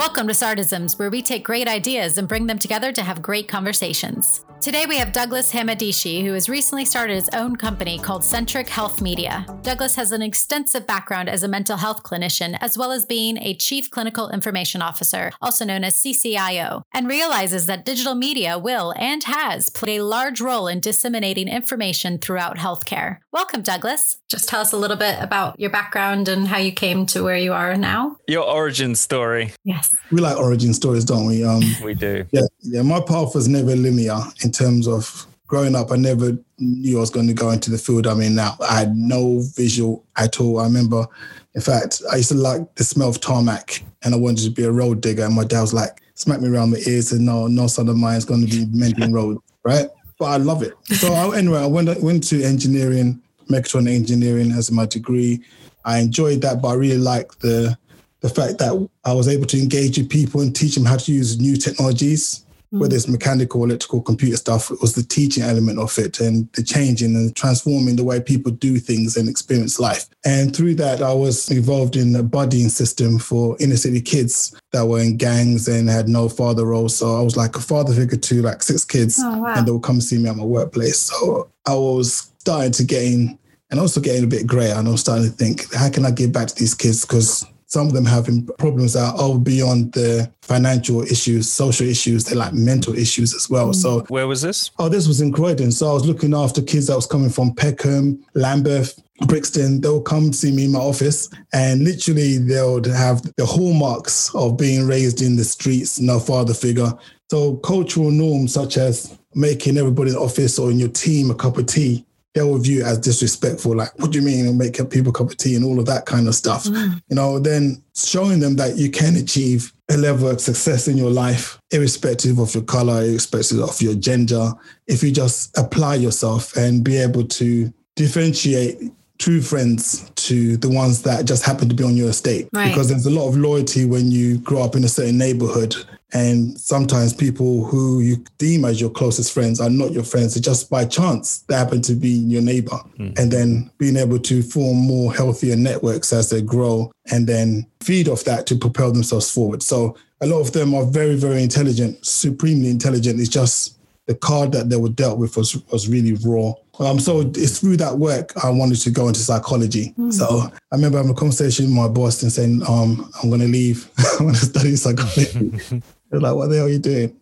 Welcome to Sardisms, where we take great ideas and bring them together to have great conversations. Today we have Douglas Hamandishe, who has recently started his own company called Centric Health Media. Douglas has an extensive background as a mental health clinician, as well as being a Chief Clinical Information Officer, also known as CCIO, and realizes that digital media will and has played a large role in disseminating information throughout healthcare. Welcome, Douglas. Just tell us a little bit about your background and how you came to where you are now. Your origin story. Yes. We like origin stories, don't we? Um, we do. Yeah, yeah. My path was never linear in terms of growing up. I never knew I was going to go into the field I'm in now. I had no visual at all. I remember, in fact, I used to like the smell of tarmac, and I wanted to be a road digger. And my dad was like, smacked me around the ears, and no, no son of mine is going to be mending roads, right? But I love it. So I, anyway, I went went to engineering, mechatronic engineering as my degree. I enjoyed that, but I really liked the the fact that I was able to engage with people and teach them how to use new technologies. Whether it's mm. mechanical, electrical, computer stuff, it was the teaching element of it and the changing and transforming the way people do things and experience life. And through that, I was involved in a buddying system for inner city kids that were in gangs and had no father role. So I was like a father figure to like six kids oh, wow. and they would come see me at my workplace. So I was starting to gain and also getting a bit grey. And I was starting to think, how can I give back to these kids? Because some of them having problems that are beyond the financial issues, social issues, they're like mental issues as well. So mm. where was this? Oh, this was in Croydon. So I was looking after kids that was coming from Peckham, Lambeth, Brixton, they'll come see me in my office and literally they would have the hallmarks of being raised in the streets, no father figure. So cultural norms such as making everybody in the office or in your team a cup of tea they will view it as disrespectful. Like, what do you mean? And make people a cup of tea and all of that kind of stuff. Mm. You know, then showing them that you can achieve a level of success in your life, irrespective of your color, irrespective of your gender, if you just apply yourself and be able to differentiate true friends to the ones that just happen to be on your estate. Right. Because there's a lot of loyalty when you grow up in a certain neighborhood and sometimes people who you deem as your closest friends are not your friends. It's just by chance they happen to be your neighbor. Mm. And then being able to form more healthier networks as they grow and then feed off that to propel themselves forward. So a lot of them are very, very intelligent, supremely intelligent. It's just the card that they were dealt with was, was really raw. Um, so it's through that work I wanted to go into psychology. Mm. So I remember having a conversation with my boss and saying, um, I'm going to leave. I'm going to study psychology. They're like, what the hell are you doing?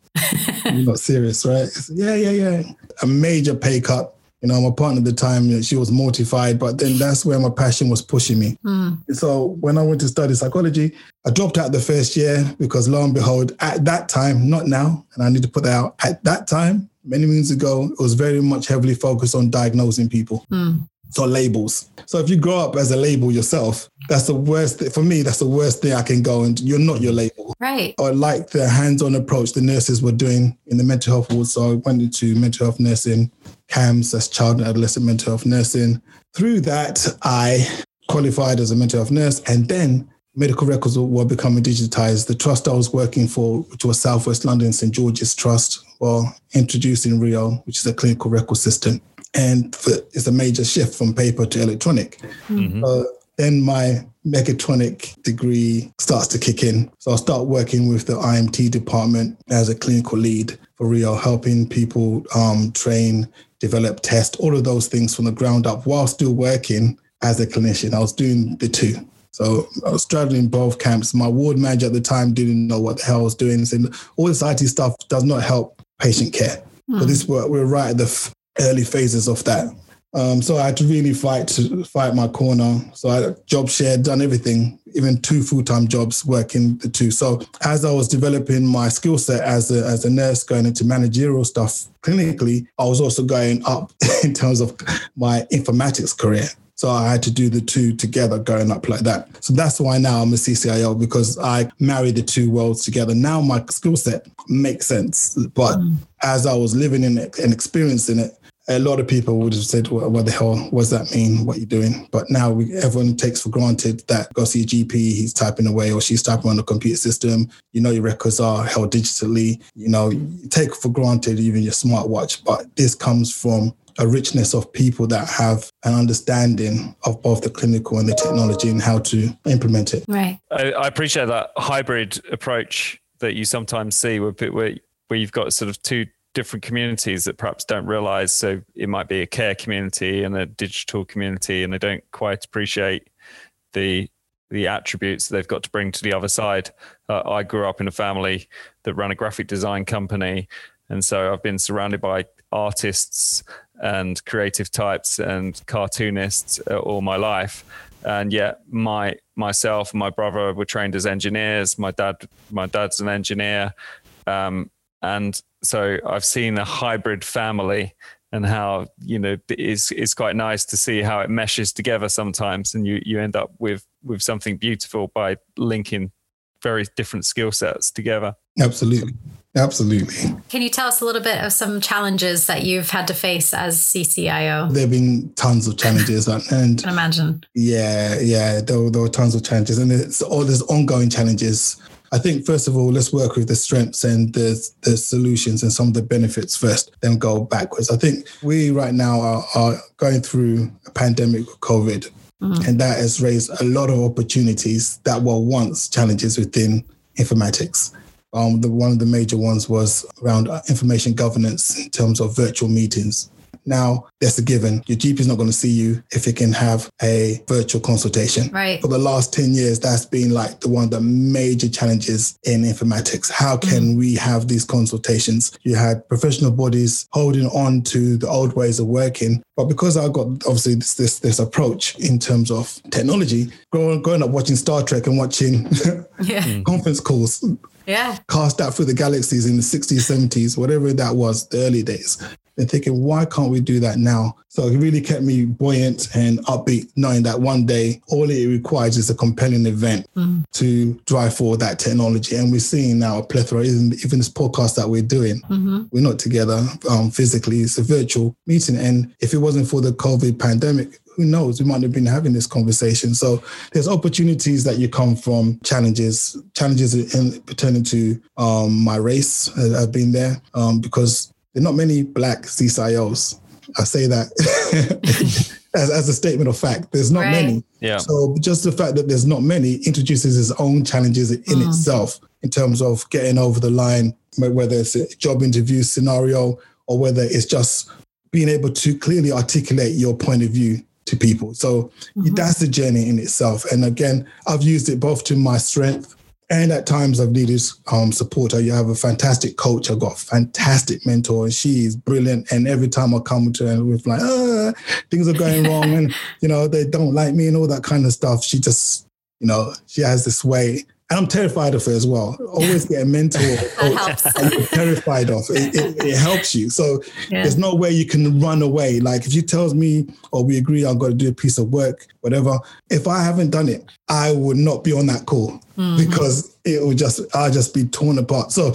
You're not serious, right? Said, yeah, yeah, yeah. A major pay cut. You know, my partner at the time, she was mortified, but then that's where my passion was pushing me. Mm. So when I went to study psychology, I dropped out the first year because lo and behold, at that time, not now, and I need to put that out, at that time, many moons ago, it was very much heavily focused on diagnosing people. Mm. So labels. So if you grow up as a label yourself, that's the worst. Th- for me, that's the worst thing I can go and you're not your label. Right. I like the hands-on approach the nurses were doing in the mental health ward. So I went into mental health nursing, CAMHS, that's child and adolescent mental health nursing. Through that, I qualified as a mental health nurse and then medical records were becoming digitized. The trust I was working for, which was Southwest London St George's Trust, were introducing RIO, which is a clinical record system and it's a major shift from paper to electronic. Mm-hmm. Uh, then my mechatronic degree starts to kick in. So I'll start working with the IMT department as a clinical lead for RIO, helping people um, train, develop, test, all of those things from the ground up while still working as a clinician. I was doing the two. So I was straddling both camps. My ward manager at the time didn't know what the hell I was doing. Saying all this IT stuff does not help patient care. Mm. But this we're, we're right at the early phases of that. Um, so I had to really fight to fight my corner. So I job shared, done everything, even two full time jobs working the two. So as I was developing my skill set as a as a nurse, going into managerial stuff clinically, I was also going up in terms of my informatics career. So I had to do the two together going up like that. So that's why now I'm a CCIO because I marry the two worlds together. Now my skill set makes sense. But mm. as I was living in it and experiencing it, a lot of people would have said, well, what the hell, what does that mean? What are you doing? But now we, everyone takes for granted that go see a GP, he's typing away or she's typing on the computer system. You know, your records are held digitally. You know, you take for granted even your smartwatch, but this comes from a richness of people that have an understanding of both the clinical and the technology and how to implement it. Right. I, I appreciate that hybrid approach that you sometimes see where, where, where you've got sort of two different communities that perhaps don't realize. So it might be a care community and a digital community, and they don't quite appreciate the the attributes they've got to bring to the other side. Uh, I grew up in a family that ran a graphic design company, and so I've been surrounded by artists and creative types and cartoonists uh, all my life. And yet, my myself and my brother were trained as engineers. My dad, my dad's an engineer, um, and so I've seen a hybrid family and how you know it's it's quite nice to see how it meshes together sometimes, and you you end up with with something beautiful by linking very different skill sets together. Absolutely. Absolutely. Can you tell us a little bit of some challenges that you've had to face as CCIO? There have been tons of challenges, uh, and, and I can imagine. Yeah, yeah, there were, there were tons of challenges, and it's all there's ongoing challenges. I think first of all, let's work with the strengths and the the solutions and some of the benefits first, then go backwards. I think we right now are, are going through a pandemic with COVID, mm. and that has raised a lot of opportunities that were once challenges within informatics. Um, the, one of the major ones was around information governance in terms of virtual meetings. Now, that's a given. Your GP is not going to see you if it can have a virtual consultation. Right. For the last 10 years, that's been like the one of the major challenges in informatics. How can mm. we have these consultations? You had professional bodies holding on to the old ways of working. But because I got obviously this this, this approach in terms of technology, growing, growing up watching Star Trek and watching yeah. conference calls, yeah. cast out through the galaxies in the 60s, 70s, whatever that was, the early days and thinking, why can't we do that now? So it really kept me buoyant and upbeat, knowing that one day all it requires is a compelling event mm. to drive forward that technology. And we're seeing now a plethora, even, even this podcast that we're doing, mm-hmm. we're not together um, physically, it's a virtual meeting. And if it wasn't for the COVID pandemic, who knows? We might have been having this conversation. So there's opportunities that you come from challenges, challenges in, pertaining to um, my race uh, have been there um, because there are not many black CISOs. I say that as, as a statement of fact. There's not right. many. Yeah. So just the fact that there's not many introduces its own challenges in mm. itself in terms of getting over the line, whether it's a job interview scenario or whether it's just being able to clearly articulate your point of view to people. So mm-hmm. that's the journey in itself. And again, I've used it both to my strength and at times I've needed um, support. I have a fantastic coach. I've got a fantastic mentor, and she is brilliant. And every time I come to her with like, ah, things are going wrong, and you know they don't like me and all that kind of stuff, she just, you know, she has this way. And I'm terrified of her as well. Always get a mentor you're terrified of. It, it, it, helps you. So yeah. there's no way you can run away. Like if you tells me or we agree I've got to do a piece of work, whatever, if I haven't done it, I would not be on that call mm-hmm. because it would just I'll just be torn apart. So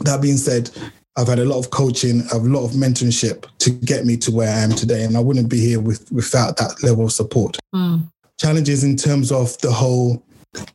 that being said, I've had a lot of coaching, a lot of mentorship to get me to where I am today. And I wouldn't be here with, without that level of support. Mm. Challenges in terms of the whole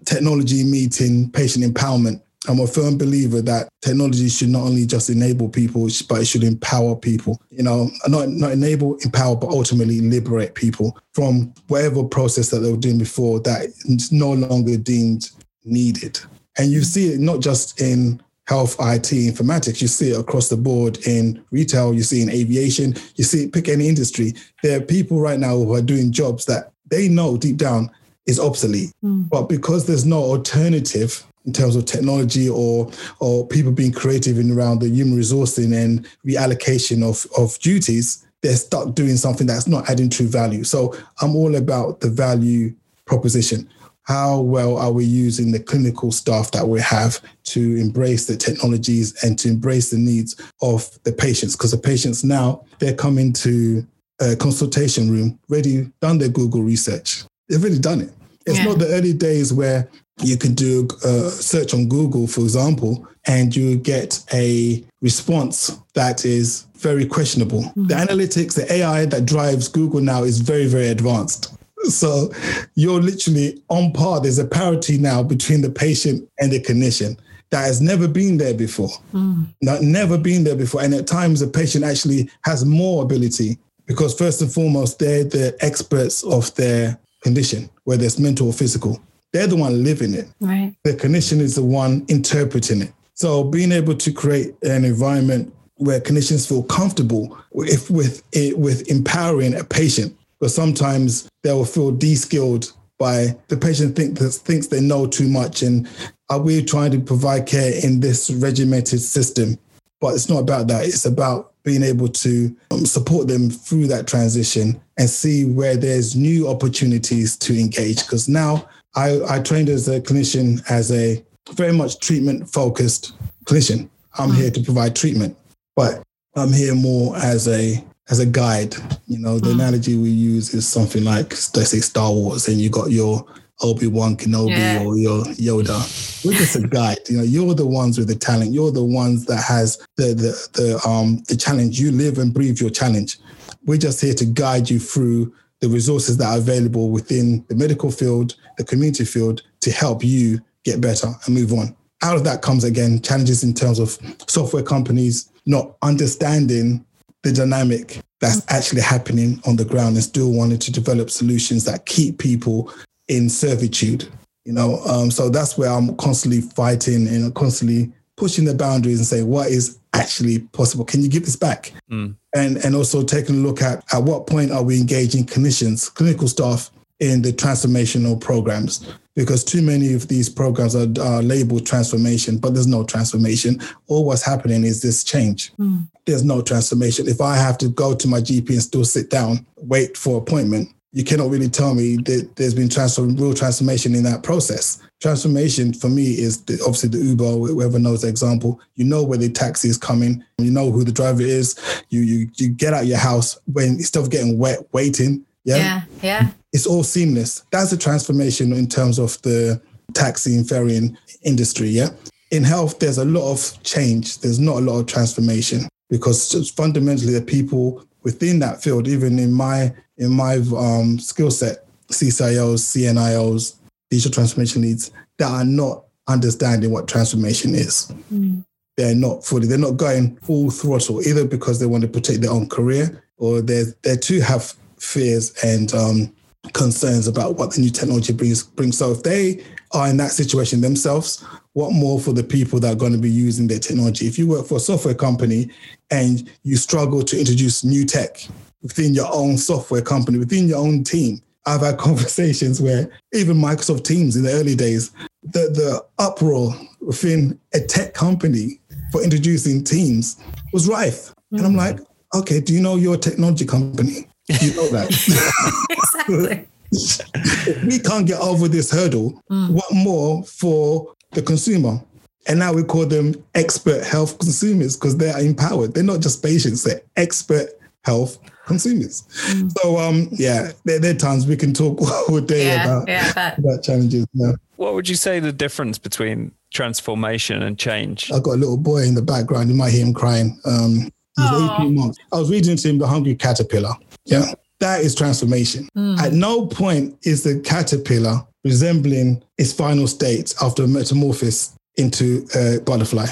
technology meeting patient empowerment. I'm a firm believer that technology should not only just enable people, but it should empower people. You know, not not enable, empower, but ultimately liberate people from whatever process that they were doing before that is no longer deemed needed. And you see it not just in health, IT, informatics. You see it across the board in retail. You see in aviation. You see it, pick any industry. There are people right now who are doing jobs that they know deep down is obsolete. Mm. But because there's no alternative in terms of technology or or people being creative in around the human resourcing and reallocation of, of duties, they're stuck doing something that's not adding true value. So I'm all about the value proposition. How well are we using the clinical staff that we have to embrace the technologies and to embrace the needs of the patients? Because the patients now, they're coming to a consultation room, ready, done their Google research. They've really done it. It's yeah. not the early days where you can do a search on Google, for example, and you get a response that is very questionable. Mm-hmm. The analytics, the AI that drives Google now is very, very advanced. So you're literally on par. There's a parity now between the patient and the clinician that has never been there before. Mm. Not, never been there before. And at times the patient actually has more ability because first and foremost, they're the experts of their condition, whether it's mental or physical. They're the one living it. Right. The clinician is the one interpreting it. So being able to create an environment where clinicians feel comfortable if with it with empowering a patient, but sometimes they will feel de-skilled by the patient think, that thinks they know too much and are we trying to provide care in this regimented system? But it's not about that. It's about being able to um, support them through that transition and see where there's new opportunities to engage. Because now I, I trained as a clinician as a very much treatment focused clinician. I'm here to provide treatment, but I'm here more as a as a guide. You know, the mm. analogy we use is something like let's say Star Wars, and you got your Obi Wan Kenobi yeah. or your Yoda. We're just a guide. You know, you're the ones with the talent. You're the ones that has the the the um the challenge. You live and breathe your challenge. We're just here to guide you through the resources that are available within the medical field, the community field, to help you get better and move on. Out of that comes again challenges in terms of software companies not understanding the dynamic that's actually happening on the ground and still wanting to develop solutions that keep people in servitude. You know, um, so that's where I'm constantly fighting and constantly pushing the boundaries and saying what is actually possible. Can you give this back? Mm. And and also taking a look at at what point are we engaging clinicians, clinical staff in the transformational programs because too many of these programs are, are, labeled transformation, but there's no transformation. All what's happening is this change. Mm. There's no transformation. If I have to go to my GP and still sit down, wait for appointment, you cannot really tell me that there's been transform, real transformation in that process. Transformation for me is the, obviously the Uber, whoever knows the example. You know where the taxi is coming. You know who the driver is. You you you get out your house when instead of getting wet waiting. Yeah, yeah, yeah. It's all seamless. That's a transformation in terms of the taxi and ferrying industry. Yeah. In health, there's a lot of change. There's not a lot of transformation because fundamentally the people within that field, even in my in my um, skill set, CCIOs, CNIOs, digital transformation leads that are not understanding what transformation is. Mm. They're not fully, they're not going full throttle either because they want to protect their own career or they they too have fears and um, concerns about what the new technology brings brings. So if they are in that situation themselves, what more for the people that are going to be using their technology? If you work for a software company and you struggle to introduce new tech, within your own software company, within your own team. I've had conversations where even Microsoft Teams in the early days, the, the uproar within a tech company for introducing Teams was rife. Mm-hmm. And I'm like, okay, do you know your technology company? You know that? exactly. if we can't get over this hurdle, mm. what more for the consumer? And now we call them expert health consumers because they are empowered. They're not just patients, they're expert health consumers. Mm. So um, yeah, there, there, are times we can talk all day yeah, about, yeah, about challenges. Yeah. What would you say the difference between transformation and change? I've got a little boy in the background. You might hear him crying. Um, he's 18 months. I was reading to him The Hungry Caterpillar. Yeah. That is transformation. Mm. At no point is the caterpillar resembling its final state after a metamorphosis into a butterfly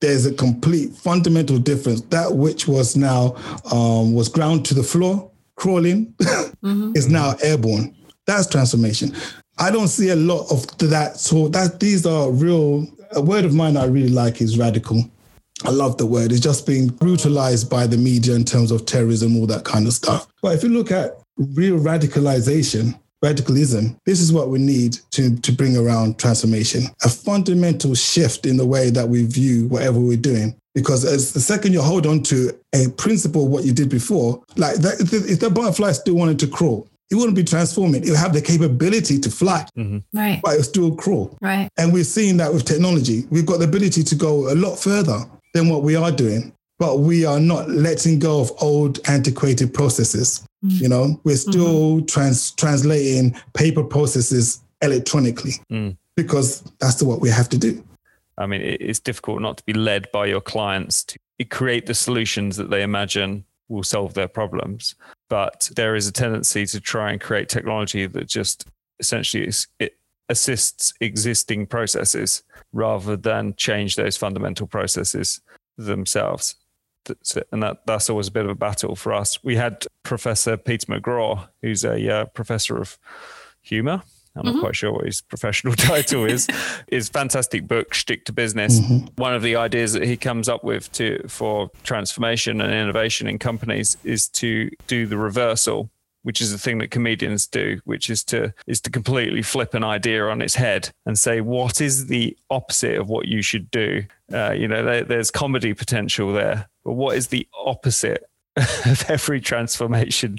there's a complete fundamental difference. That which was now um, was ground to the floor, crawling, mm-hmm. is now airborne. That's transformation. I don't see a lot of that. So that these are real. A word of mine I really like is radical. I love the word. It's just being brutalized by the media in terms of terrorism, all that kind of stuff. But if you look at real radicalization, radicalism. This is what we need to, to bring around transformation a fundamental shift in the way that we view whatever we're doing. Because as the second you hold on to a principle, what you did before, like that, if the butterfly still wanted to crawl, it wouldn't be transforming. It would have the capability to fly, mm-hmm. right? But it would still crawl, right? And we're seeing that with technology. We've got the ability to go a lot further than what we are doing, but we are not letting go of old, antiquated processes. Mm. You know, we're still mm-hmm. trans- translating paper processes electronically mm. because that's the, what we have to do. I mean, it's difficult not to be led by your clients to create the solutions that they imagine will solve their problems. But there is a tendency to try and create technology that just essentially is, it assists existing processes rather than change those fundamental processes themselves. And that that's always a bit of a battle for us. We had Professor Peter McGraw, who's a uh, professor of humor. I'm mm-hmm. not quite sure what his professional title is. His fantastic book, Shtick to Business. Mm-hmm. One of the ideas that he comes up with to for transformation and innovation in companies is to do the reversal which is the thing that comedians do, which is to is to completely flip an idea on its head and say what is the opposite of what you should do. Uh, you know, there, there's comedy potential there, but what is the opposite of every transformation?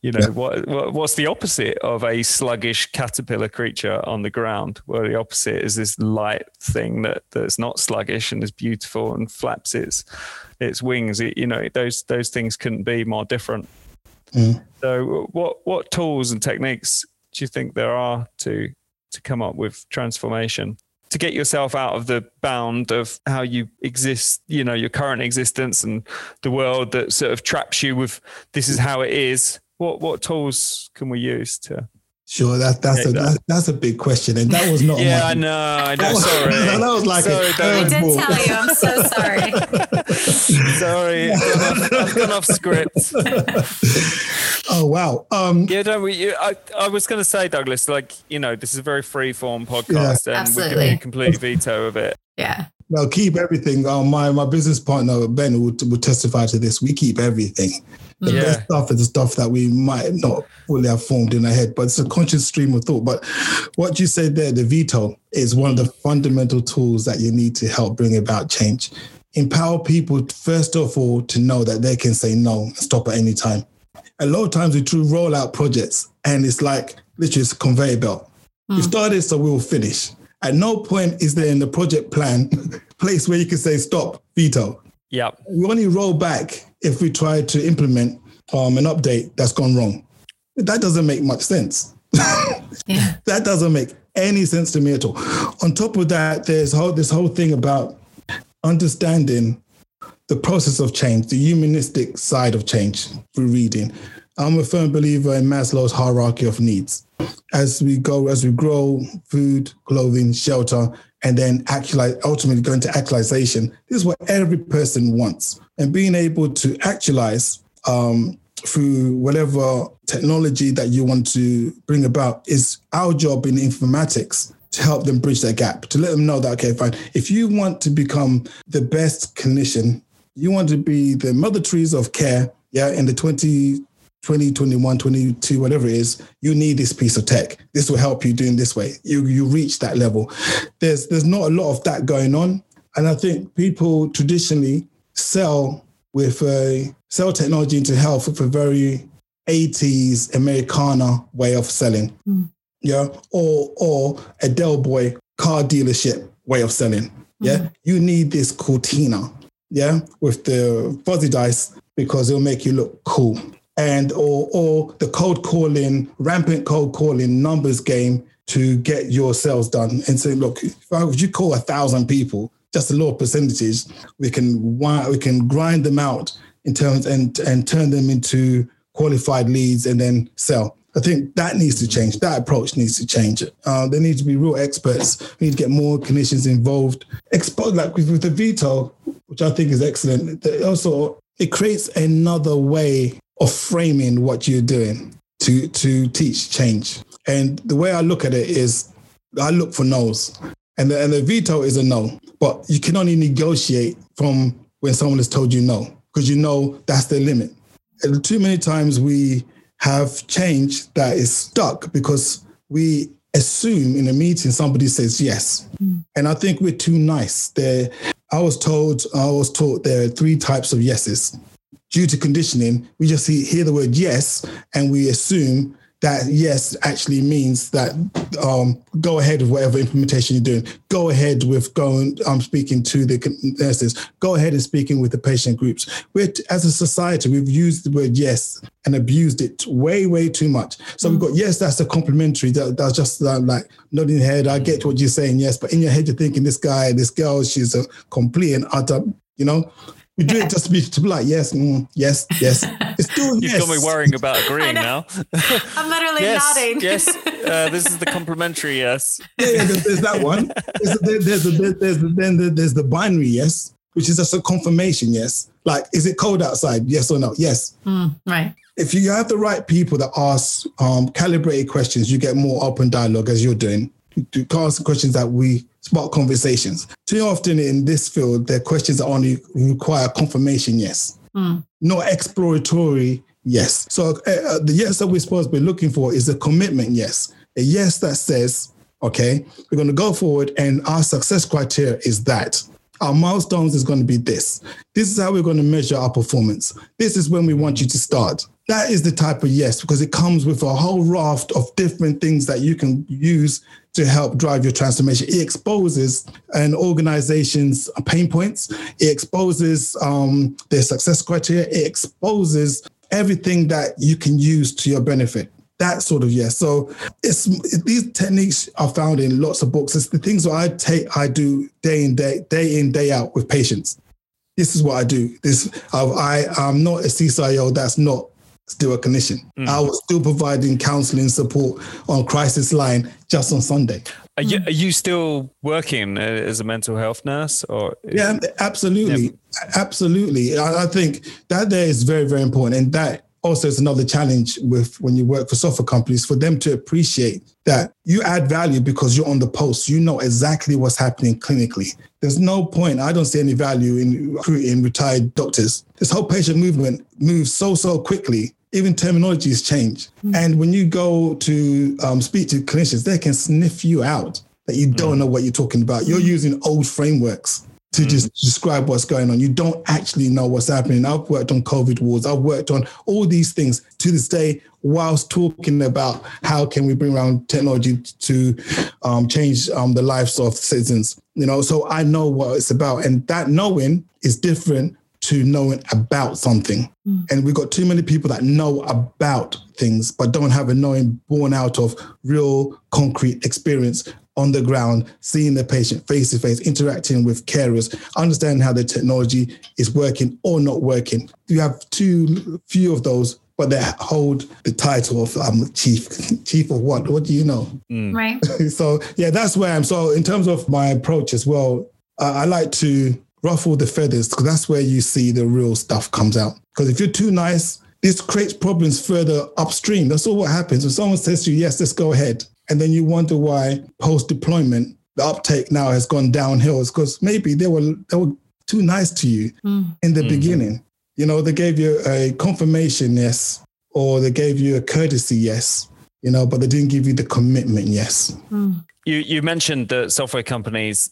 You know, yeah. what, what what's the opposite of a sluggish caterpillar creature on the ground? Well, the opposite is this light thing that that's not sluggish and is beautiful and flaps its its wings. It, you know, those those things couldn't be more different. Mm. So, what what tools and techniques do you think there are to to come up with transformation? To get yourself out of the bound of how you exist, you know, your current existence and the world that sort of traps you with this is how it is. What what tools can we use to Sure, that, that's a that, that's a big question, and that was not. yeah, my, I know. I know. Sorry, that was like. Sorry, a, I did tell you. I'm so sorry. sorry, I've gone, off, I've gone off script. oh wow. Um, yeah, don't we? I, I was going to say, Douglas, like you know, this is a very free form podcast, yeah. and Absolutely. we can complete veto of it. Yeah. Well, keep everything. Uh, my my business partner Ben will, will testify to this. We keep everything. The yeah. best stuff is the stuff that we might not fully have formed in our head, but it's a conscious stream of thought. But what you said there, the veto, is one of the fundamental tools that you need to help bring about change. Empower people, first of all, to know that they can say no and stop at any time. A lot of times we do roll out projects and it's like literally it's a conveyor belt. Mm. We started, so we will finish. At no point is there in the project plan place where you can say stop, veto. Yeah. We only roll back if we try to implement um, an update that's gone wrong. That doesn't make much sense. yeah. That doesn't make any sense to me at all. On top of that, there's whole, this whole thing about understanding the process of change, the humanistic side of change through reading. I'm a firm believer in Maslow's hierarchy of needs. As we go, as we grow, food, clothing, shelter, and then actualize, ultimately go into actualization. This is what every person wants. And being able to actualize um, through whatever technology that you want to bring about is our job in informatics to help them bridge that gap, to let them know that, okay, fine, if you want to become the best clinician, you want to be the Mother Teresa of care, yeah, in the 20, 20, 21, 22, whatever it is, you need this piece of tech. This will help you doing this way. You you reach that level. There's there's not a lot of that going on. And I think people traditionally sell with a sell technology into health with a very 80s Americana way of selling. Mm. Yeah. Or or a Del Boy car dealership way of selling. Yeah. Mm. You need this Cortina. Yeah. With the fuzzy dice because it'll make you look cool and or or the cold calling, rampant cold calling numbers game to get your sales done and say, look, if you call a thousand people, just a low percentages, we can we can grind them out in terms and and turn them into qualified leads and then sell. I think that needs to change. That approach needs to change. Uh, there need to be real experts. We need to get more clinicians involved. Expose like with, with the veto, which I think is excellent. Also, it creates another way of framing what you're doing to to teach change. And the way I look at it is I look for no's. And the, and the veto is a no. But you can only negotiate from when someone has told you no, because you know that's the limit. And too many times we have change that is stuck because we assume in a meeting somebody says yes. Mm. And I think we're too nice. There I was told, I was taught there are three types of yeses due to conditioning, we just hear the word yes and we assume that yes actually means that um, go ahead with whatever implementation you're doing. Go ahead with going, I'm speaking to the nurses. Go ahead and speaking with the patient groups. We're, as a society, we've used the word yes and abused it way, way too much. So mm. we've got yes, that's a complimentary. That, that's just uh, like nodding head. I get what you're saying, yes, but in your head you're thinking this guy, this girl, she's a complete and utter, you know, we do it just to be to be like, yes, mm, yes, yes. It's still You've yes. got me worrying about agreeing now. I'm literally yes, nodding. yes, uh, this is the complimentary yes. Yeah, yeah there's, there's, that one. There's, there's, there's, there's, there's, then there's the binary yes, which is just a confirmation yes. Like, is it cold outside? Yes or no? Yes. Mm, right. If you have the right people that ask um, calibrated questions, you get more open dialogue as you're doing. To ask questions that we spark conversations. Too often in this field, the questions that only require confirmation, yes, mm. not exploratory, yes. So uh, the yes that we're supposed to be looking for is a commitment, yes. A yes that says, okay, we're going to go forward and our success criteria is that. Our milestones is going to be this. This is how we're going to measure our performance. This is when we want you to start. That is the type of yes, because it comes with a whole raft of different things that you can use to help drive your transformation. It exposes an organization's pain points. It exposes um, their success criteria. It exposes everything that you can use to your benefit that sort of yes. So it's these techniques are found in lots of books. It's the things that I take, I do day in day, day in day out with patients. This is what I do. This I, I am not a CCIO that's not still a clinician. Mm. I was still providing counseling support on crisis line just on Sunday. Are you, are you still working uh, as a mental health nurse or? Yeah, absolutely. Yeah. Absolutely. I, I think that there is very, very important. And that also is another challenge with when you work for software companies for them to appreciate that you add value because you're on the post you know exactly what's happening clinically there's no point i don't see any value in recruiting retired doctors this whole patient movement moves so so quickly even terminologies change mm-hmm. and when you go to um, speak to clinicians they can sniff you out that you don't mm. know what you're talking about you're using old frameworks to mm. just describe what's going on. You don't actually know what's happening. I've worked on COVID wards. I've worked on all these things to this day whilst talking about how can we bring around technology to um, change um, the lives of citizens. You know, so I know what it's about, and that knowing is different to knowing about something. Mm. And we've got too many people that know about things, but don't have a knowing born out of real concrete experience on the ground, seeing the patient face to face, interacting with carers, understanding how the technology is working or not working. You have too few of those, but they hold the title of um, chief. Chief of what? What do you know? Mm. Right. so yeah, that's where I'm. So in terms of my approach as well, uh, I like to ruffle the feathers because that's where you see the real stuff comes out. Because if you're too nice, this creates problems further upstream. That's all what happens. When someone says to you, yes, let's go ahead, and then you wonder why post deployment, the uptake now has gone downhill. It's because maybe they were they were too nice to you mm. in the mm-hmm. beginning. You know, they gave you a confirmation yes, or they gave you a courtesy yes, you know, but they didn't give you the commitment yes. Mm. You you mentioned that software companies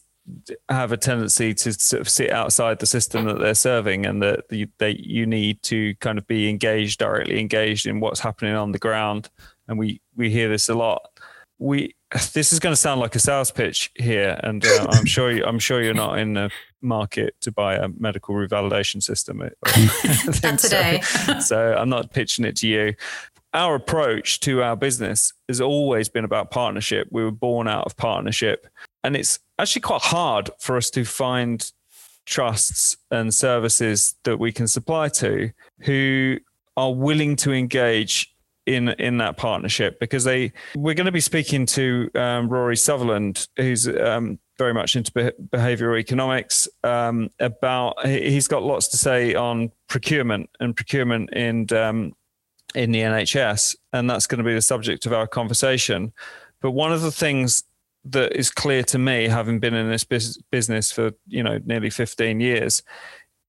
have a tendency to sort of sit outside the system that they're serving and that you, they, you need to kind of be engaged directly engaged in what's happening on the ground and we we hear this a lot we this is going to sound like a sales pitch here, and uh, I'm sure you, I'm sure you're not in the market to buy a medical revalidation system. not today. so, so I'm not pitching it to you. Our approach to our business has always been about partnership. We were born out of partnership, and it's actually quite hard for us to find trusts and services that we can supply to who are willing to engage in in that partnership because they we're going to be speaking to um, Rory Sutherland, who's um, very much into behavioral economics. Um, about he's got lots to say on procurement and procurement in in the NHS, and that's going to be the subject of our conversation. But one of the things that is clear to me, having been in this business for you know nearly fifteen years,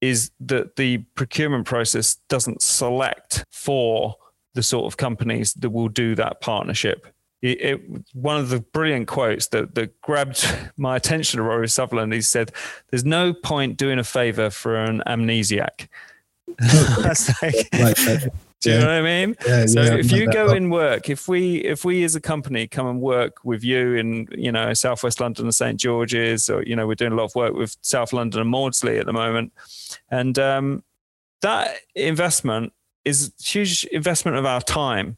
is that the procurement process doesn't select for the sort of companies that will do that partnership. It, it, one of the brilliant quotes that, that grabbed my attention to Rory Sutherland, he said, There's no point doing a favor for an amnesiac. like, do you know what I mean? Yeah, so yeah, if you go and work, if we if we as a company come and work with you in you know Southwest London and St George's, or you know we're doing a lot of work with South London and Maudsley at the moment, and um, that investment is huge investment of our time.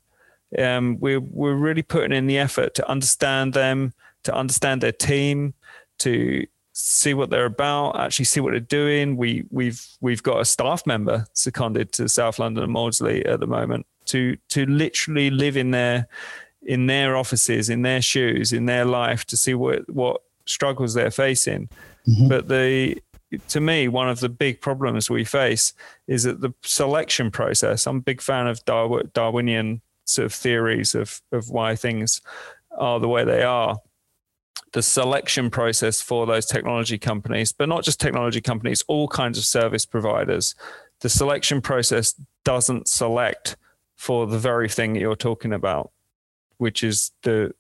Um, we're we're really putting in the effort to understand them, to understand their team, to see what they're about, actually see what they're doing. We we've we've got a staff member seconded to South London and Maudsley at the moment to to literally live in their in their offices, in their shoes, in their life, to see what what struggles they're facing. Mm-hmm. But the to me, one of the big problems we face is that the selection process. I'm a big fan of Darwinian sort of theories of of why things are the way they are. The selection process for those technology companies, but not just technology companies, all kinds of service providers. The selection process doesn't select for the very thing that you're talking about, which is the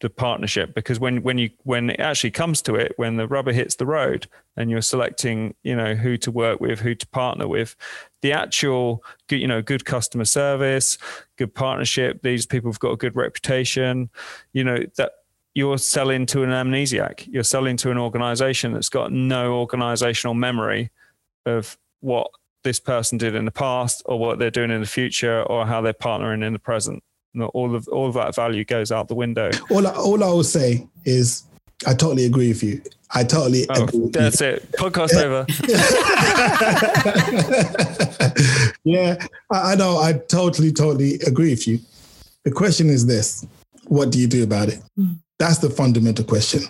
the partnership because when when you when it actually comes to it when the rubber hits the road and you're selecting you know who to work with who to partner with the actual you know good customer service good partnership these people have got a good reputation you know that you're selling to an amnesiac you're selling to an organization that's got no organizational memory of what this person did in the past or what they're doing in the future or how they're partnering in the present all of all of that value goes out the window. All I, all I will say is I totally agree with you. I totally oh, That's you. it. Podcast over. yeah, I, I know. I totally, totally agree with you. The question is this what do you do about it? Mm. That's the fundamental question.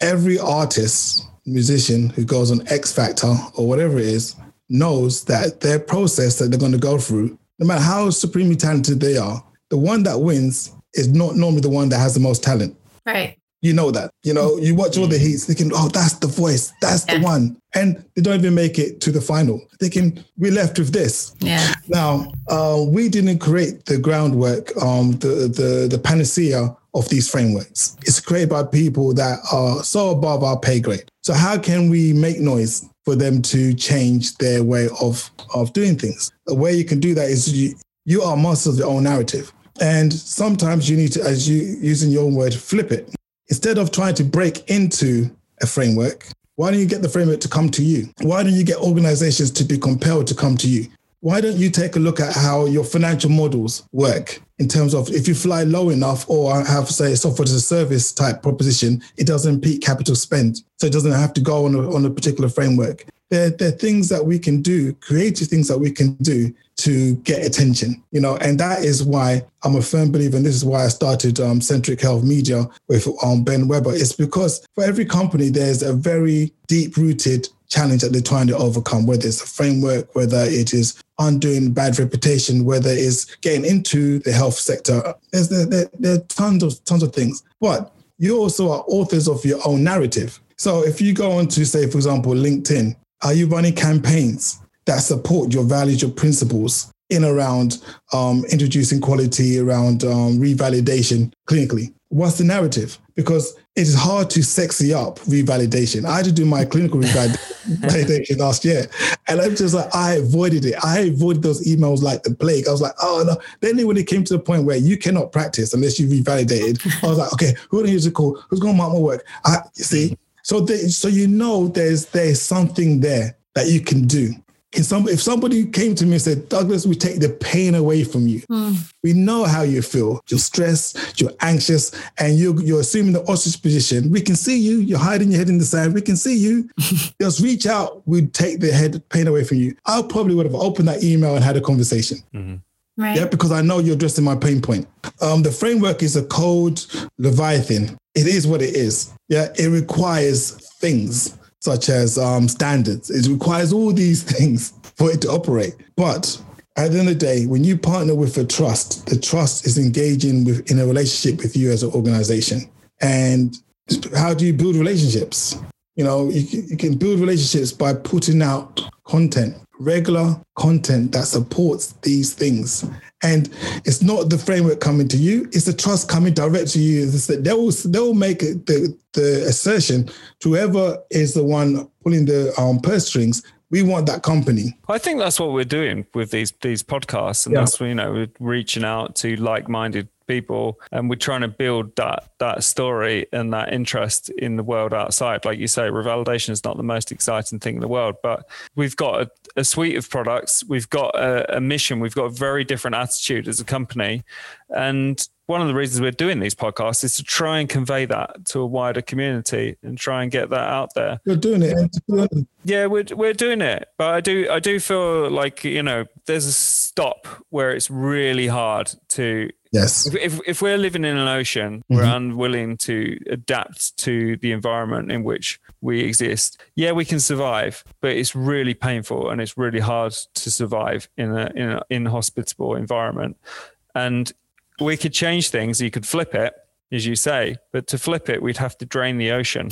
Every artist, musician who goes on X Factor or whatever it is knows that their process that they're going to go through, no matter how supremely talented they are, the one that wins is not normally the one that has the most talent. Right. You know that. You know, you watch all the heats thinking, oh, that's the voice, that's yeah. the one. And they don't even make it to the final. Thinking, we're left with this. Yeah. Now, uh, we didn't create the groundwork, um, the, the, the panacea of these frameworks. It's created by people that are so above our pay grade. So how can we make noise for them to change their way of, of doing things? The way you can do that is you, you are master of your own narrative. And sometimes you need to, as you using your own word, flip it. Instead of trying to break into a framework, why don't you get the framework to come to you? Why don't you get organizations to be compelled to come to you? Why don't you take a look at how your financial models work in terms of if you fly low enough or have, say, software as a service type proposition, it doesn't peak capital spend. So it doesn't have to go on a, on a particular framework. There, there are things that we can do, creative things that we can do to get attention, you know, and that is why I'm a firm believer, and this is why I started um, Centric Health Media with um, Ben Weber. It's because for every company, there's a very deep rooted challenge that they're trying to overcome, whether it's a framework, whether it is undoing bad reputation, whether it's getting into the health sector. There's there, there, are tons of tons of things. But you also are authors of your own narrative. So if you go on to say, for example, LinkedIn, are you running campaigns? that support your values, your principles in around um, introducing quality, around um, revalidation clinically. What's the narrative? Because it is hard to sexy up revalidation. I had to do my clinical revalidation last year, and I'm just like, I avoided it. I avoided those emails like the plague. I was like, oh no. Then when it came to the point where you cannot practice unless you revalidated, I was like, okay, who do I use to call? Who's going to mark my work? I, you see, mm-hmm. so they, so you know there's there's something there that you can do some, if somebody came to me and said, Douglas, we take the pain away from you. Mm. We know how you feel. You're stressed, you're anxious, and you're, you're assuming the ostrich position. We can see you. You're hiding your head in the sand. We can see you. Just reach out. We'd take the head pain away from you. I probably would have opened that email and had a conversation. Mm-hmm. Right. Yeah, because I know you're addressing my pain point. Um, the framework is a cold Leviathan. It is what it is. Yeah, it requires things such as um, standards. It requires all these things for it to operate. But at the end of the day, when you partner with a trust, the trust is engaging with in a relationship with you as an organization. And how do you build relationships? You know, you, you can build relationships by putting out content, regular content that supports these things. And it's not the framework coming to you; it's the trust coming direct to you. They will they will make the the assertion to whoever is the one pulling the um, purse strings. We want that company. I think that's what we're doing with these these podcasts, and yeah. that's you know we're reaching out to like minded people and we're trying to build that that story and that interest in the world outside. Like you say revalidation is not the most exciting thing in the world but we've got a, a suite of products. We've got a, a mission. We've got a very different attitude as a company. And one of the reasons we're doing these podcasts is to try and convey that to a wider community and try and get that out there. We're doing it. Yeah, we're we're doing it, but I do I do feel like you know there's a stop where it's really hard to Yes. If, if, if we're living in an ocean, we're unwilling to adapt to the environment in which we exist. Yeah, we can survive, but it's really painful and it's really hard to survive in a in an inhospitable environment. And we could change things. You could flip it, as you say, but to flip it, we'd have to drain the ocean.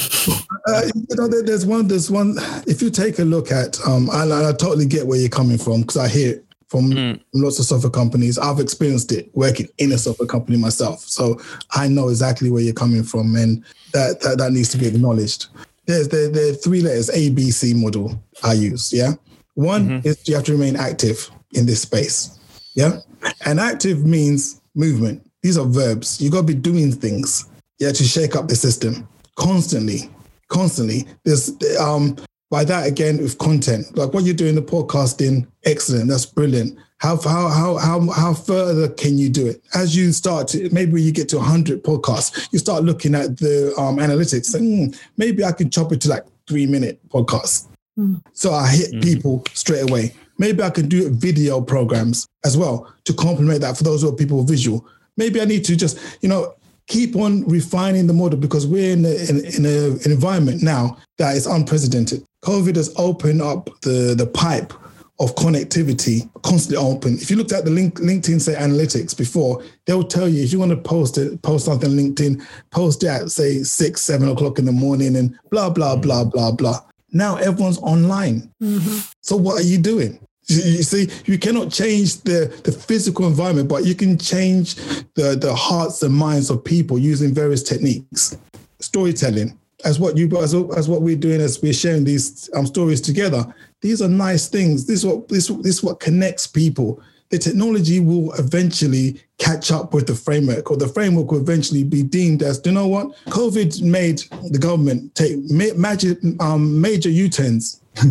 Uh, you know, there's one. There's one. If you take a look at, um, I, I totally get where you're coming from because I hear it from Mm. lots of software companies. I've experienced it working in a software company myself, so I know exactly where you're coming from, and that that, that needs to be acknowledged. There's the three letters ABC model I use. Yeah, one is you have to remain active in this space. Yeah, and active means movement. These are verbs. You got to be doing things. Yeah, to shake up the system constantly, constantly. There's um by that again with content, like what you're doing the podcasting, excellent. That's brilliant. How how how how how further can you do it? As you start to maybe you get to 100 podcasts, you start looking at the um, analytics. saying, "Hmm, maybe I can chop it to like three minute podcasts. So I hit people straight away. Maybe I can do video programs as well to complement that for those who are people visual. Maybe I need to just, you know, keep on refining the model because we're in, a, in, in a, an environment now that is unprecedented. COVID has opened up the, the pipe of connectivity constantly open. If you looked at the link, LinkedIn say analytics before, they'll tell you if you want to post it, post something on LinkedIn, post it at say six, seven o'clock in the morning and blah, blah, mm. blah, blah, blah. Now everyone's online. Mm-hmm. So what are you doing? You you see, you cannot change the, the physical environment, but you can change the, the hearts and minds of people using various techniques. Storytelling, as what you as, as what we're doing as we're sharing these um, stories together. These are nice things. This is what this, this is what connects people. The technology will eventually catch up with the framework, or the framework will eventually be deemed as. Do you know what? COVID made the government take ma- major um, major U-turns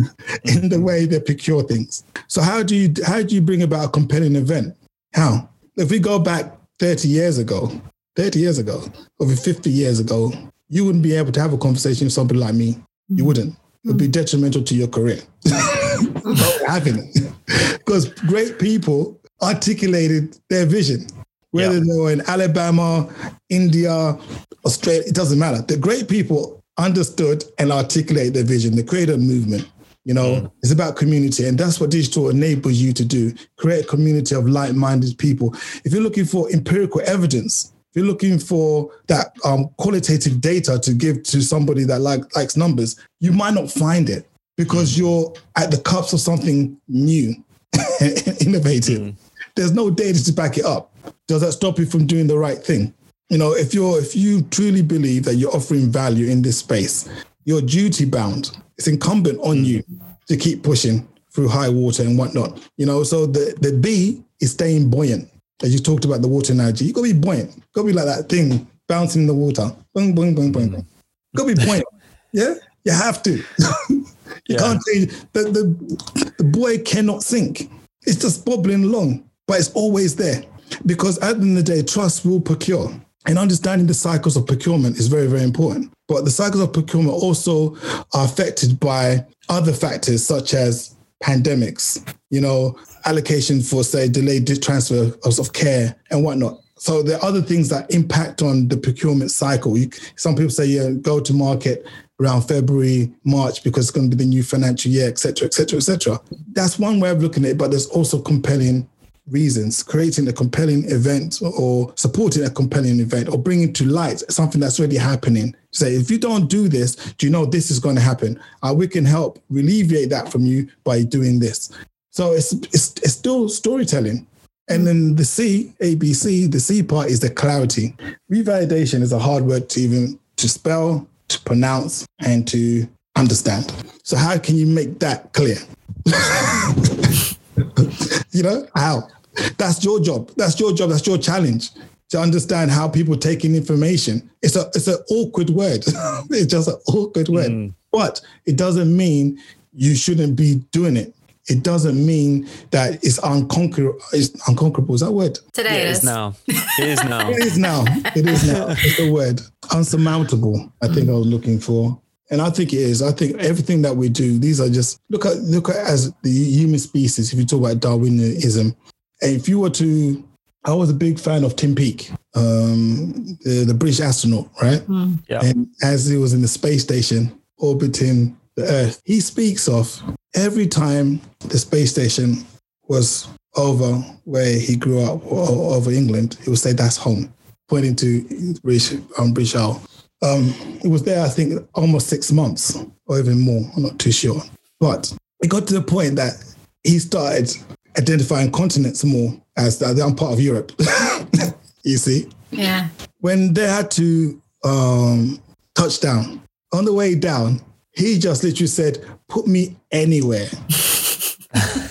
in the way they procure things. So how do you how do you bring about a compelling event? How? If we go back 30 years ago, 30 years ago, over 50 years ago, you wouldn't be able to have a conversation with somebody like me. You mm-hmm. wouldn't. It would be mm-hmm. detrimental to your career. Having it. Because great people articulated their vision. Whether Yeah. they were in Alabama, India, Australia, it doesn't matter. The great people understood and articulated their vision. They created a movement. You know, mm. it's about community, and that's what digital enables you to do. Create a community of like-minded people. If you're looking for empirical evidence, if you're looking for that um, qualitative data to give to somebody that like likes numbers, you might not find it because mm. you're at the cups of something new, innovative. Mm. There's no data to back it up. Does that stop you from doing the right thing? You know, if you're if you truly believe that you're offering value in this space, you're duty bound. It's incumbent on mm. you to keep pushing through high water and whatnot. You know, so the the B is staying buoyant. As you talked about the water analogy, you gotta be buoyant. You gotta be like that thing bouncing in the water. Boing, boing, boing, boing, boing. You gotta be buoyant. yeah, you have to. you Yeah. can't change. The, the the buoy cannot sink. It's just bobbling along, but it's always there because at the end of the day, trust will procure. And understanding the cycles of procurement is very, very important. But the cycles of procurement also are affected by other factors such as pandemics, you know, allocation for, say, delayed transfer of, care and whatnot. So there are other things that impact on the procurement cycle. You, some people say, yeah, go to market around February, March, because it's going to be the new financial year, et cetera, et cetera, et cetera. That's one way of looking at it, but there's also compelling reasons, creating a compelling event or supporting a compelling event or bringing to light something that's already happening. Say, if you don't do this, do you know this is going to happen? Uh, we can help alleviate that from you by doing this. So it's, it's, it's still storytelling. And then the C, ABC, the C part is the clarity. Revalidation is a hard word to even to spell, to pronounce, and to understand. So how can you make that clear? you know how that's your job that's your job that's your challenge to understand how people take in information. It's a it's an awkward word. It's just an awkward word. Mm. But it doesn't mean you shouldn't be doing it. It doesn't mean that it's unconquerable it's unconquerable. Is that a word? Today Yeah, it it is. is now. It is now. it is now. It is now. It's the word. Unsurmountable i think i was looking for. And I think it is. I think everything that we do, these are just look at look at as the human species. If you talk about Darwinism, and if you were to I was a big fan of Tim Peake, um, the, the British astronaut, right? Mm. Yeah. And as he was in the space station orbiting the Earth, he speaks of every time the space station was over where he grew up or over England, he would say that's home, pointing to British, um, British Isle. Um, he was there, I think, almost six months or even more. I'm not too sure. But it got to the point that he started identifying continents more as that I'm part of Europe. you see, Yeah. when they had to um, touch down on the way down, he just literally said, "Put me anywhere.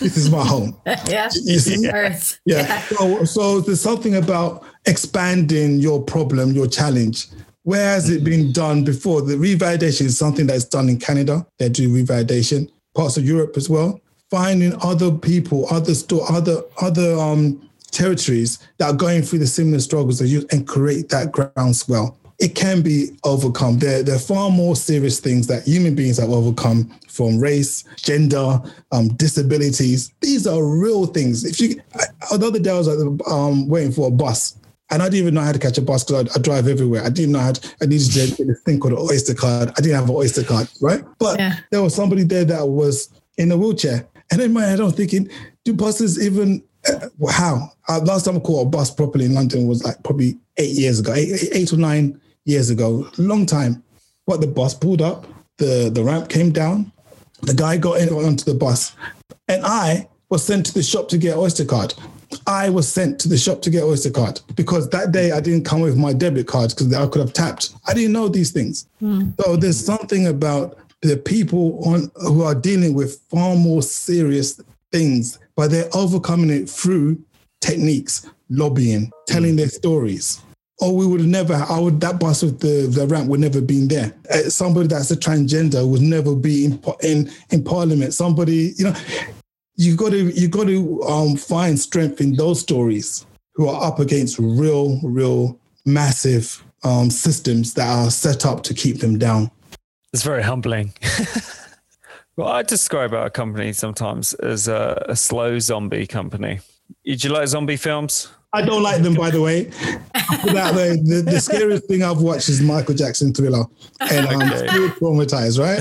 this is my home." yeah. You see? Earth. Yeah. So, so there's something about expanding your problem, your challenge. Where has it been done before? The revalidation is something that's done in Canada. They do revalidation, parts of Europe as well. Finding other people, other store, other other um, territories that are going through the similar struggles as you, and create that groundswell. It can be overcome. There, there are far more serious things that human beings have overcome from race, gender, um, disabilities. These are real things. If you, I, the other day I was like, um, waiting for a bus, and I didn't even know how to catch a bus because I, I, drive everywhere. I didn't know how to, I needed to get this thing called an Oyster card. I didn't have an Oyster card, right? But Yeah. there was somebody there that was in a wheelchair. And in my head, I'm thinking, do buses even, uh, how? Uh, last time I caught a bus properly in London was like probably eight years ago, eight, eight or nine years ago, long time. But the bus pulled up, the, the ramp came down, the guy got in onto the bus, and I was sent to the shop to get Oyster card. I was sent to the shop to get Oyster card because that day I didn't come with my debit card because I could have tapped. I didn't know these things. So there's something about the people on who are dealing with far more serious things, but they're overcoming it through techniques, lobbying, telling their stories. Or we would never, I would, that bus with the, the ramp would never been there. Uh, somebody that's a transgender would never be in, in, in parliament. Somebody, you know, you got to, you got to um, find strength in those stories who are up against real, real massive um, systems that are set up to keep them down. It's very humbling. well, I describe our company sometimes as a, a slow zombie company. Do you like zombie films? I don't like them, by the way. Without the, the, the scariest thing I've watched is Michael Jackson Thriller, and I'm Okay. still traumatized. Right?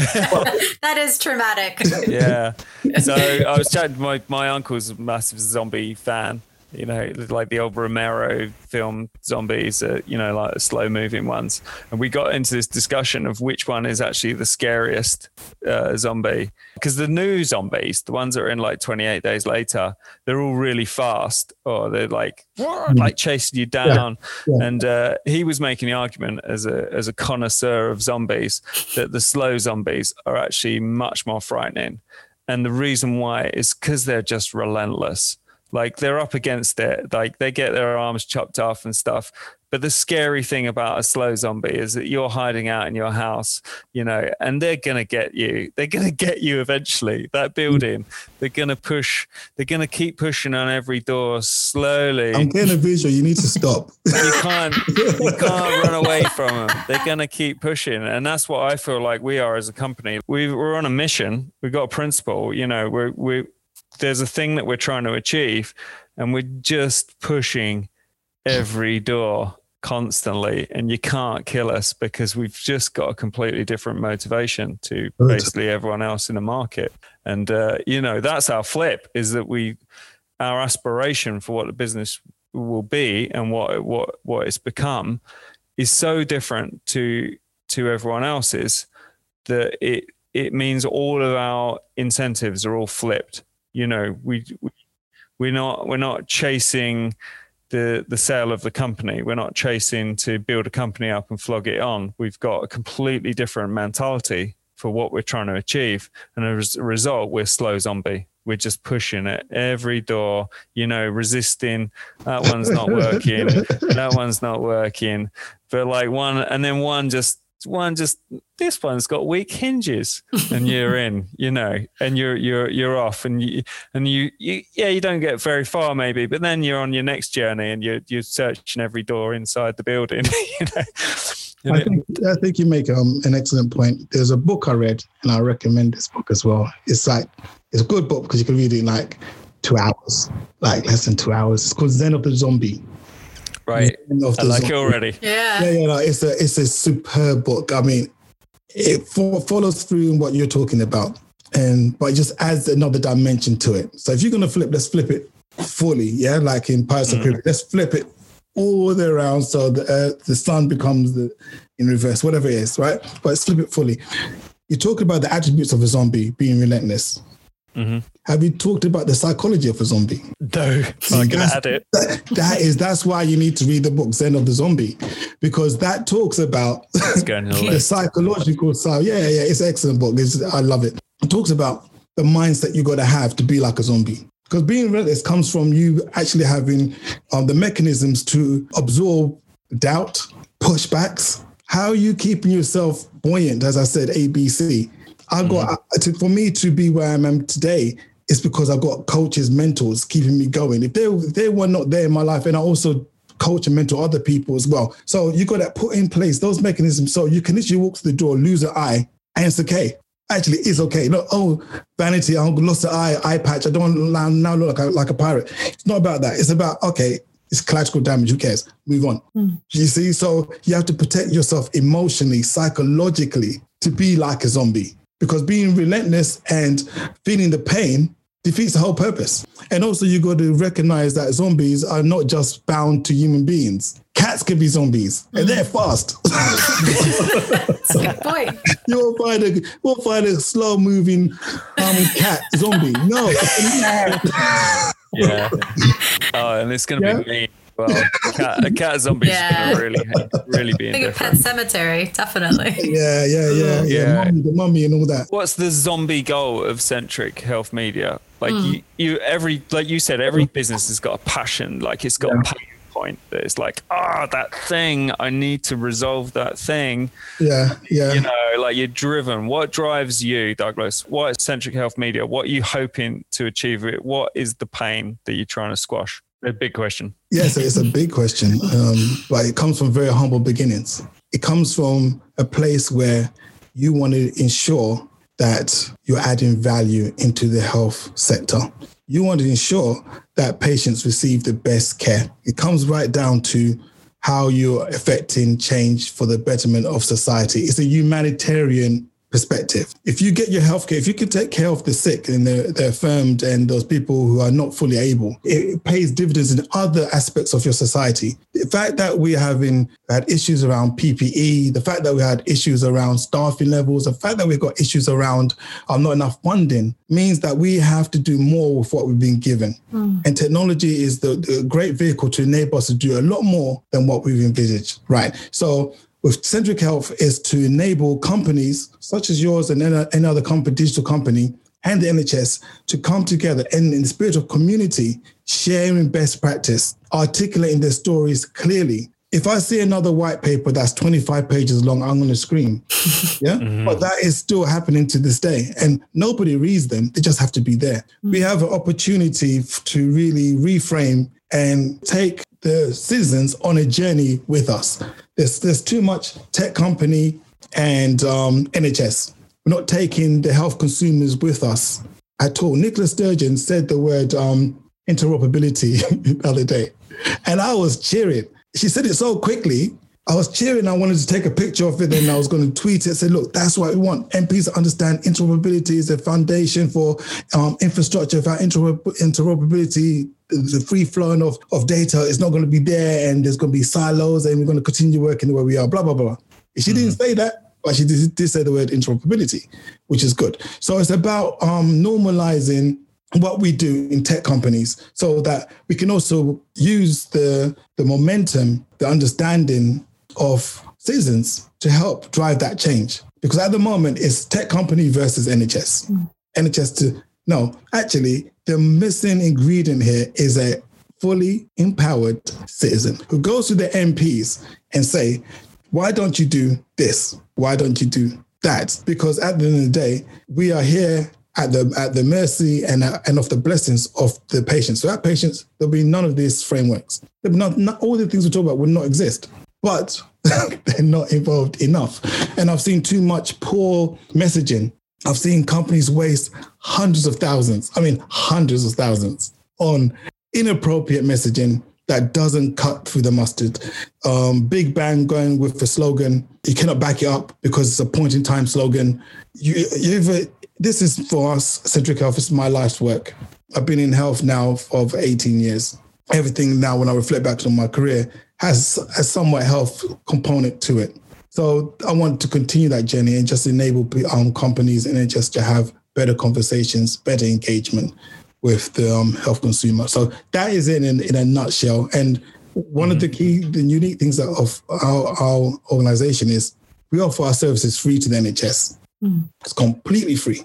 That is traumatic. yeah. So I was chatting. My my uncle's a massive zombie fan. You know, like the old Romero film zombies. Uh, you know, like slow moving ones. And we got into this discussion of which one is actually the scariest uh, zombie. Because the new zombies, the ones that are in like 28 days later, they're all really fast, or they're like like chasing you down. yeah. And uh, he was making the argument as a as a connoisseur of zombies that the slow zombies are actually much more frightening. And the reason why is because they're just relentless. Like they're up against it. Like they get their arms chopped off and stuff. But the scary thing about a slow zombie is that you're hiding out in your house, you know, and they're gonna get you. They're gonna get you eventually. That building, they're gonna push. They're gonna keep pushing on every door slowly I'm getting a visual. You need to stop. you can't you can't run away from them. They're gonna keep pushing, and that's what I feel like we are as a company. We we're on a mission. We've got a principle. You know, we're we there's a thing that we're trying to achieve, and we're just pushing every door constantly and you can't kill us because we've just got a completely different motivation to basically everyone else in the market. And uh, you know that's our flip is that we our aspiration for what the business will be and what what what it's become is so different to to everyone else's that it it means all of our incentives are all flipped you know we, we we're not we're not chasing the the sale of the company. We're not chasing to build a company up and flog it on. We've got a completely different mentality for what we're trying to achieve. And as a result we're slow zombie. We're just pushing at every door you know resisting that one's not working. That one's not working. But like one and then one just one just this one's got weak hinges and you're in you know and you're you're you're off and you and you, you yeah you don't get very far maybe but then you're on your next journey and you're you're searching every door inside the building you know I think, I think you make um, an excellent point. There's a book I read, and I recommend this book as well. It's like it's a good book because you can read it in like two hours, like less than two hours. It's called Zen of the Zombie. Right. I like it already. Yeah. Yeah, yeah, no, it's a it's a superb book. I mean, it fo- follows through in what you're talking about, and but it just adds another dimension to it. So if you're gonna flip, let's flip it fully. Yeah, like in Pirates of the mm. Caribbean, let's flip it all the way around so the earth, the sun becomes the in reverse, whatever it is, right? But let's flip it fully. You talk about the attributes of a zombie being relentless. Have you talked about the psychology of a zombie? No, I can That's- add it. That, that is that's why you need to read the book Zen of the Zombie, because that talks about going to the the psychological side. Yeah, yeah, it's an excellent book. It's, I love it. It talks about the mindset you got to have to be like a zombie. Because being relentless comes from you actually having um, the mechanisms to absorb doubt, pushbacks. How are you keeping yourself buoyant? As I said, ABC. I got uh, to, for me to be where I am today. is because I've got coaches, mentors keeping me going. If they if they were not there in my life, and I also coach and mentor other people as well. So you got to put in place those mechanisms so you can literally walk to the door, lose an eye, and it's okay. Actually, it's okay. No, oh, vanity, I lost an eye, eye patch. I don't want to now look like a, like a pirate. It's not about that. It's about, okay, it's collateral damage. Who cares? Move on. You see? So you have to protect yourself emotionally, psychologically to be like a zombie because being relentless and feeling the pain defeats the whole purpose. And also, you got to recognize that zombies are not just bound to human beings. Cats can be zombies, and they're fast. That's a good point. you won't find a won't find a slow moving um, cat zombie. No, Yeah. Oh, and it's going to Yeah. be me. Well, a cat, a cat zombie Yeah. going really, really be Think of Pet. Cemetery, definitely. yeah, yeah, yeah, yeah, Yeah. Mummy, the mummy and all that. What's the zombie goal of Centric Health Media? Like you, you, every, like you said, every business has got a passion. Like it's got a pain point. That it's like, ah, that thing. I need to resolve that thing. Yeah, yeah. you know, like you're driven. What drives you, Douglas? What is Centric Health Media? What are you hoping to achieve? It. What is the pain that you're trying to squash? A big question. Yes, it's a big question, um, but it comes from very humble beginnings. It comes from a place where you want to ensure that you're adding value into the health sector. You want to ensure that patients receive the best care. It comes right down to how you're affecting change for the betterment of society. It's a humanitarian perspective. If you get your healthcare, if you can take care of the sick and the, the affirmed and those people who are not fully able, it, pays dividends in other aspects of your society. The fact that we having had issues around PPE, the fact that we had issues around staffing levels, the fact that we've got issues around um, not enough funding means that we have to do more with what we've been given. And technology is the, the great vehicle to enable us to do a lot more than what we've envisaged. Right. So with Centric Health is to enable companies such as yours and any, other company, digital company, and the NHS to come together and in the spirit of community, sharing best practice, articulating their stories clearly. If I see another white paper that's 25 pages long, I'm going to scream. Yeah. Mm-hmm. But that is still happening to this day. And nobody reads them. They just have to be there. Mm. We have an opportunity to really reframe and take the citizens on a journey with us. There's, there's too much tech company and um, NHS. We're not taking the health consumers with us at all. Nicola Sturgeon said the word um, interoperability the other day, and I was cheering. She said it so quickly. I was cheering. I wanted to take a picture of it, and I was going to tweet it. Say, look, that's what we want. MPs to understand interoperability is a foundation for um, infrastructure. Without interoper- interoperability, the free flowing of, of data is not going to be there, and there's going to be silos, and we're going to continue working the way we are. Blah blah blah. She didn't say that, but she did, did say the word interoperability, which is good. So it's about um, normalizing what we do in tech companies so that we can also use the the momentum, the understanding of citizens to help drive that change. Because at the moment it's tech company versus NHS. NHS to no, actually the missing ingredient here is a fully empowered citizen who goes to the MPs and say, why don't you do this? Why don't you do that? Because at the end of the day, we are here at the at the mercy and uh, and of the blessings of the patients. So that patients, there'll be none of these frameworks. Not, not all the things we talk about would not exist. But they're not involved enough. And I've seen too much poor messaging I've seen companies waste hundreds of thousands, I mean, hundreds of thousands on inappropriate messaging that doesn't cut through the mustard. Um, Big Bang going with the slogan, you cannot back it up because it's a point in time slogan. You, you this is for us, Centric Health, is my life's work. I've been in health now for 18 years. Everything now, when I reflect back on my career, has a somewhat health component to it. So I want to continue that journey and just enable um, companies and just to have better conversations, better engagement with the um, health consumer. So that is it in, in a nutshell. And one mm-hmm. of the key, the unique things of our, our organization is we offer our services free to the NHS. Mm. It's completely free.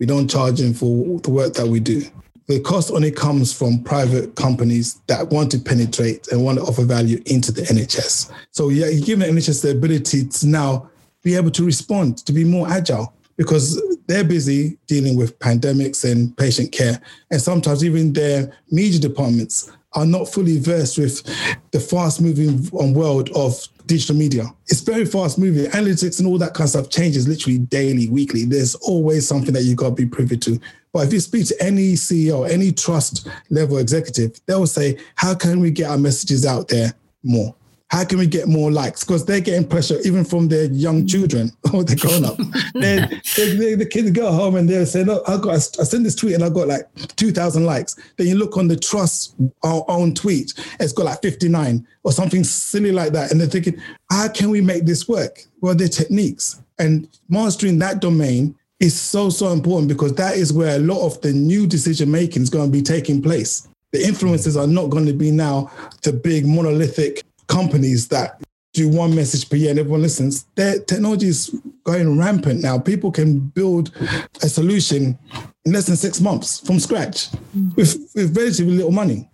We don't charge them for the work that we do. The cost only comes from private companies that want to penetrate and want to offer value into the NHS. So yeah, you give the NHS the ability to now be able to respond, to be more agile, because they're busy dealing with pandemics and patient care. And sometimes even their media departments are not fully versed with the fast moving world of digital media. It's very fast moving. Analytics and all that kind of stuff changes literally daily, weekly. There's always something that you've got to be privy to. But if you speak to any CEO, any trust level executive, they'll say, How can we get our messages out there more? How can we get more likes? Because they're getting pressure even from their young mm. children or they're grown up. they, they, the kids go home and they're saying, "Oh, I got, I sent this tweet and I got like two thousand likes." Then you look on the trust our own tweet, it's got like fifty nine or something silly like that, and they're thinking, "How can we make this work?" Well, they're techniques, and mastering that domain is so so important because that is where a lot of the new decision making is going to be taking place. The influences are not going to be now the big monolithic companies that do one message per year and everyone listens, their technology is going rampant now. People can build a solution in less than six months from scratch with, with relatively little money.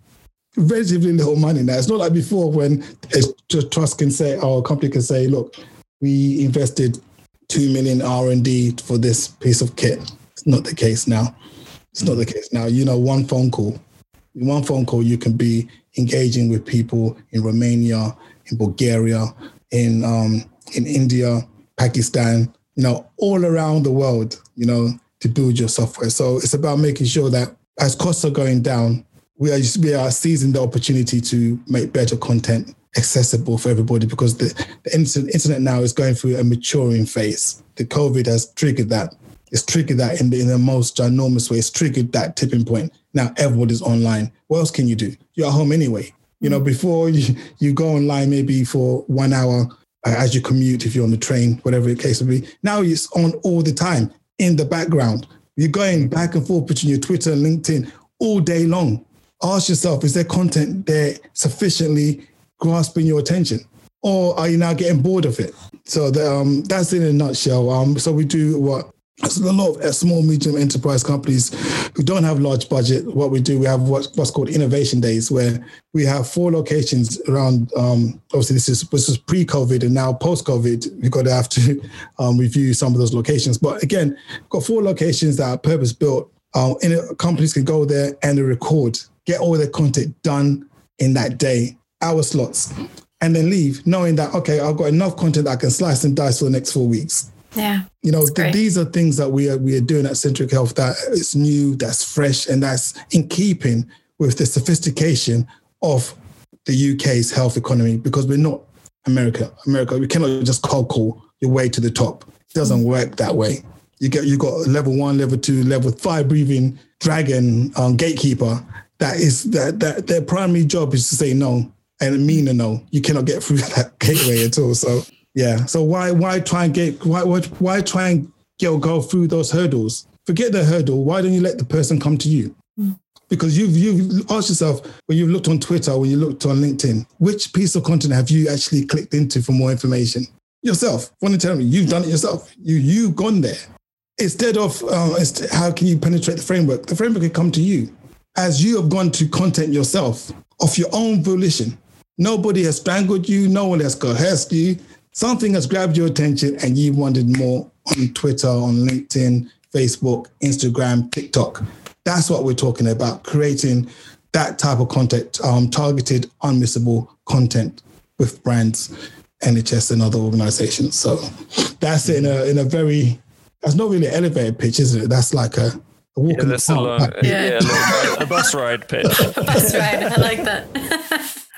Relatively little money now. It's not like before when a trust can say, or a company can say, look, we invested two million R and D for this piece of kit. It's not the case now. It's not the case now. You know, one phone call, in one phone call, you can be engaging with people in Romania, in Bulgaria, in um, in India, Pakistan, you know, all around the world, you know, to build your software. So it's about making sure that as costs are going down, we are we are seizing the opportunity to make better content accessible for everybody because the, the internet now is going through a maturing phase. The COVID has triggered that. It's triggered that in the, in the most ginormous way. It's triggered that tipping point. Now everybody's online. What else can you do? You're at home anyway. You know, before you, you go online maybe for one hour uh, as you commute, if you're on the train, whatever the case may be. Now it's on all the time in the background. You're going back and forth between your Twitter and LinkedIn all day long. Ask yourself, is there content there sufficiently grasping your attention? Or are you now getting bored of it? So the, um, that's in a nutshell. Um, so we do what so a lot of uh, small, medium enterprise companies who don't have large budget, what we do, we have what's, what's called innovation days, where we have four locations around. Um, obviously, this is this is pre-COVID and now post-COVID. We've got to have to um, review some of those locations. But again, got four locations that are purpose-built. Um, companies can go there and record, get all their content done in that day, hour slots, and then leave, knowing that okay, I've got enough content that I can slice and dice for the next four weeks. Yeah. You know, th- these are things that we are we are doing at Centric Health that is new, that's fresh, and that's in keeping with the sophistication of the UK's health economy because we're not America. America, we cannot just cold call your way to the top. It doesn't work that way. You get you got level one, level two, level five breathing dragon um, gatekeeper. That is that that their primary job is to say no and mean a no. You cannot get through that gateway at all. So yeah. So why why try and get why why, why try and go go through those hurdles? Forget the hurdle. Why don't you let the person come to you? Mm. Because you've you've asked yourself when you've looked on Twitter, when you looked on LinkedIn, which piece of content have you actually clicked into for more information? Yourself. Voluntarily, you've done it yourself. You you've gone there. Instead of uh, how can you penetrate the framework? The framework can come to you as you have gone to content yourself of your own volition. Nobody has strangled you. No one has coerced you something has grabbed your attention and you wanted more on Twitter, on LinkedIn, Facebook, Instagram, TikTok. That's what we're talking about, creating that type of content, um, targeted, unmissable content with brands, NHS and other organizations. So that's in a in a very that's not really an elevator pitch, is it? That's like a, a walk Yeah, in the that's a, park. long, Like, yeah. a, a bus ride pitch. That's right. I like that.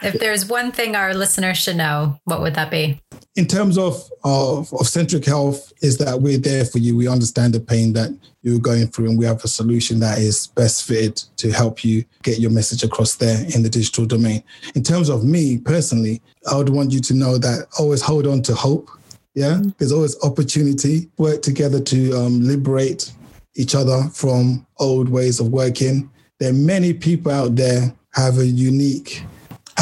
If there's one thing our listeners should know, what would that be? in terms of, of of centric health is that we're there for you. We understand the pain that you're going through and we have a solution that is best fitted to help you get your message across there in the digital domain. In terms of me personally i would want you to know that always hold on to hope yeah? There's always opportunity. Work together to um, liberate each other from old ways of working. There are many people out there have a unique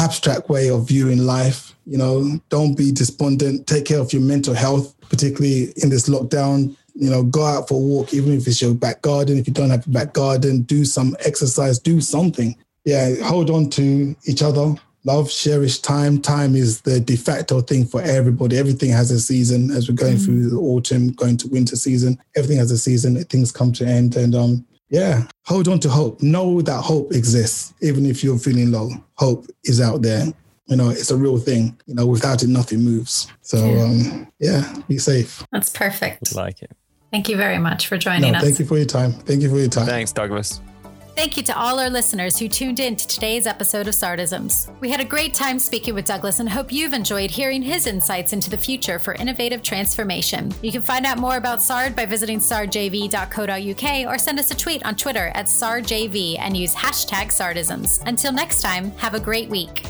abstract way of viewing life. You know, don't be despondent. Take care of your mental health, particularly in this lockdown. You know, go out for a walk, even if it's your back garden. If you don't have a back garden, do some exercise, do something. Yeah, hold on to each other. Love, cherish time. Time is the de facto thing for everybody. Everything has a season. As we're going through the autumn, going to winter season, everything has a season. Things come to end, and um, yeah, hold on to hope. Know that hope exists, even if you're feeling low. Hope is out there. You know, it's a real thing. You know, without it, nothing moves. So, um, yeah, be safe. That's perfect. like it. Thank you very much for No, joining us. thank you for your time. Thank you for your time. Thanks, Douglas. Thank you to all our listeners who tuned in to today's episode of Sardisms. We had a great time speaking with Douglas and hope you've enjoyed hearing his insights into the future for innovative transformation. You can find out more about SARD by visiting sardjv.co.uk or send us a tweet on Twitter at sardjv and use hashtag Sardisms. Until next time, have a great week.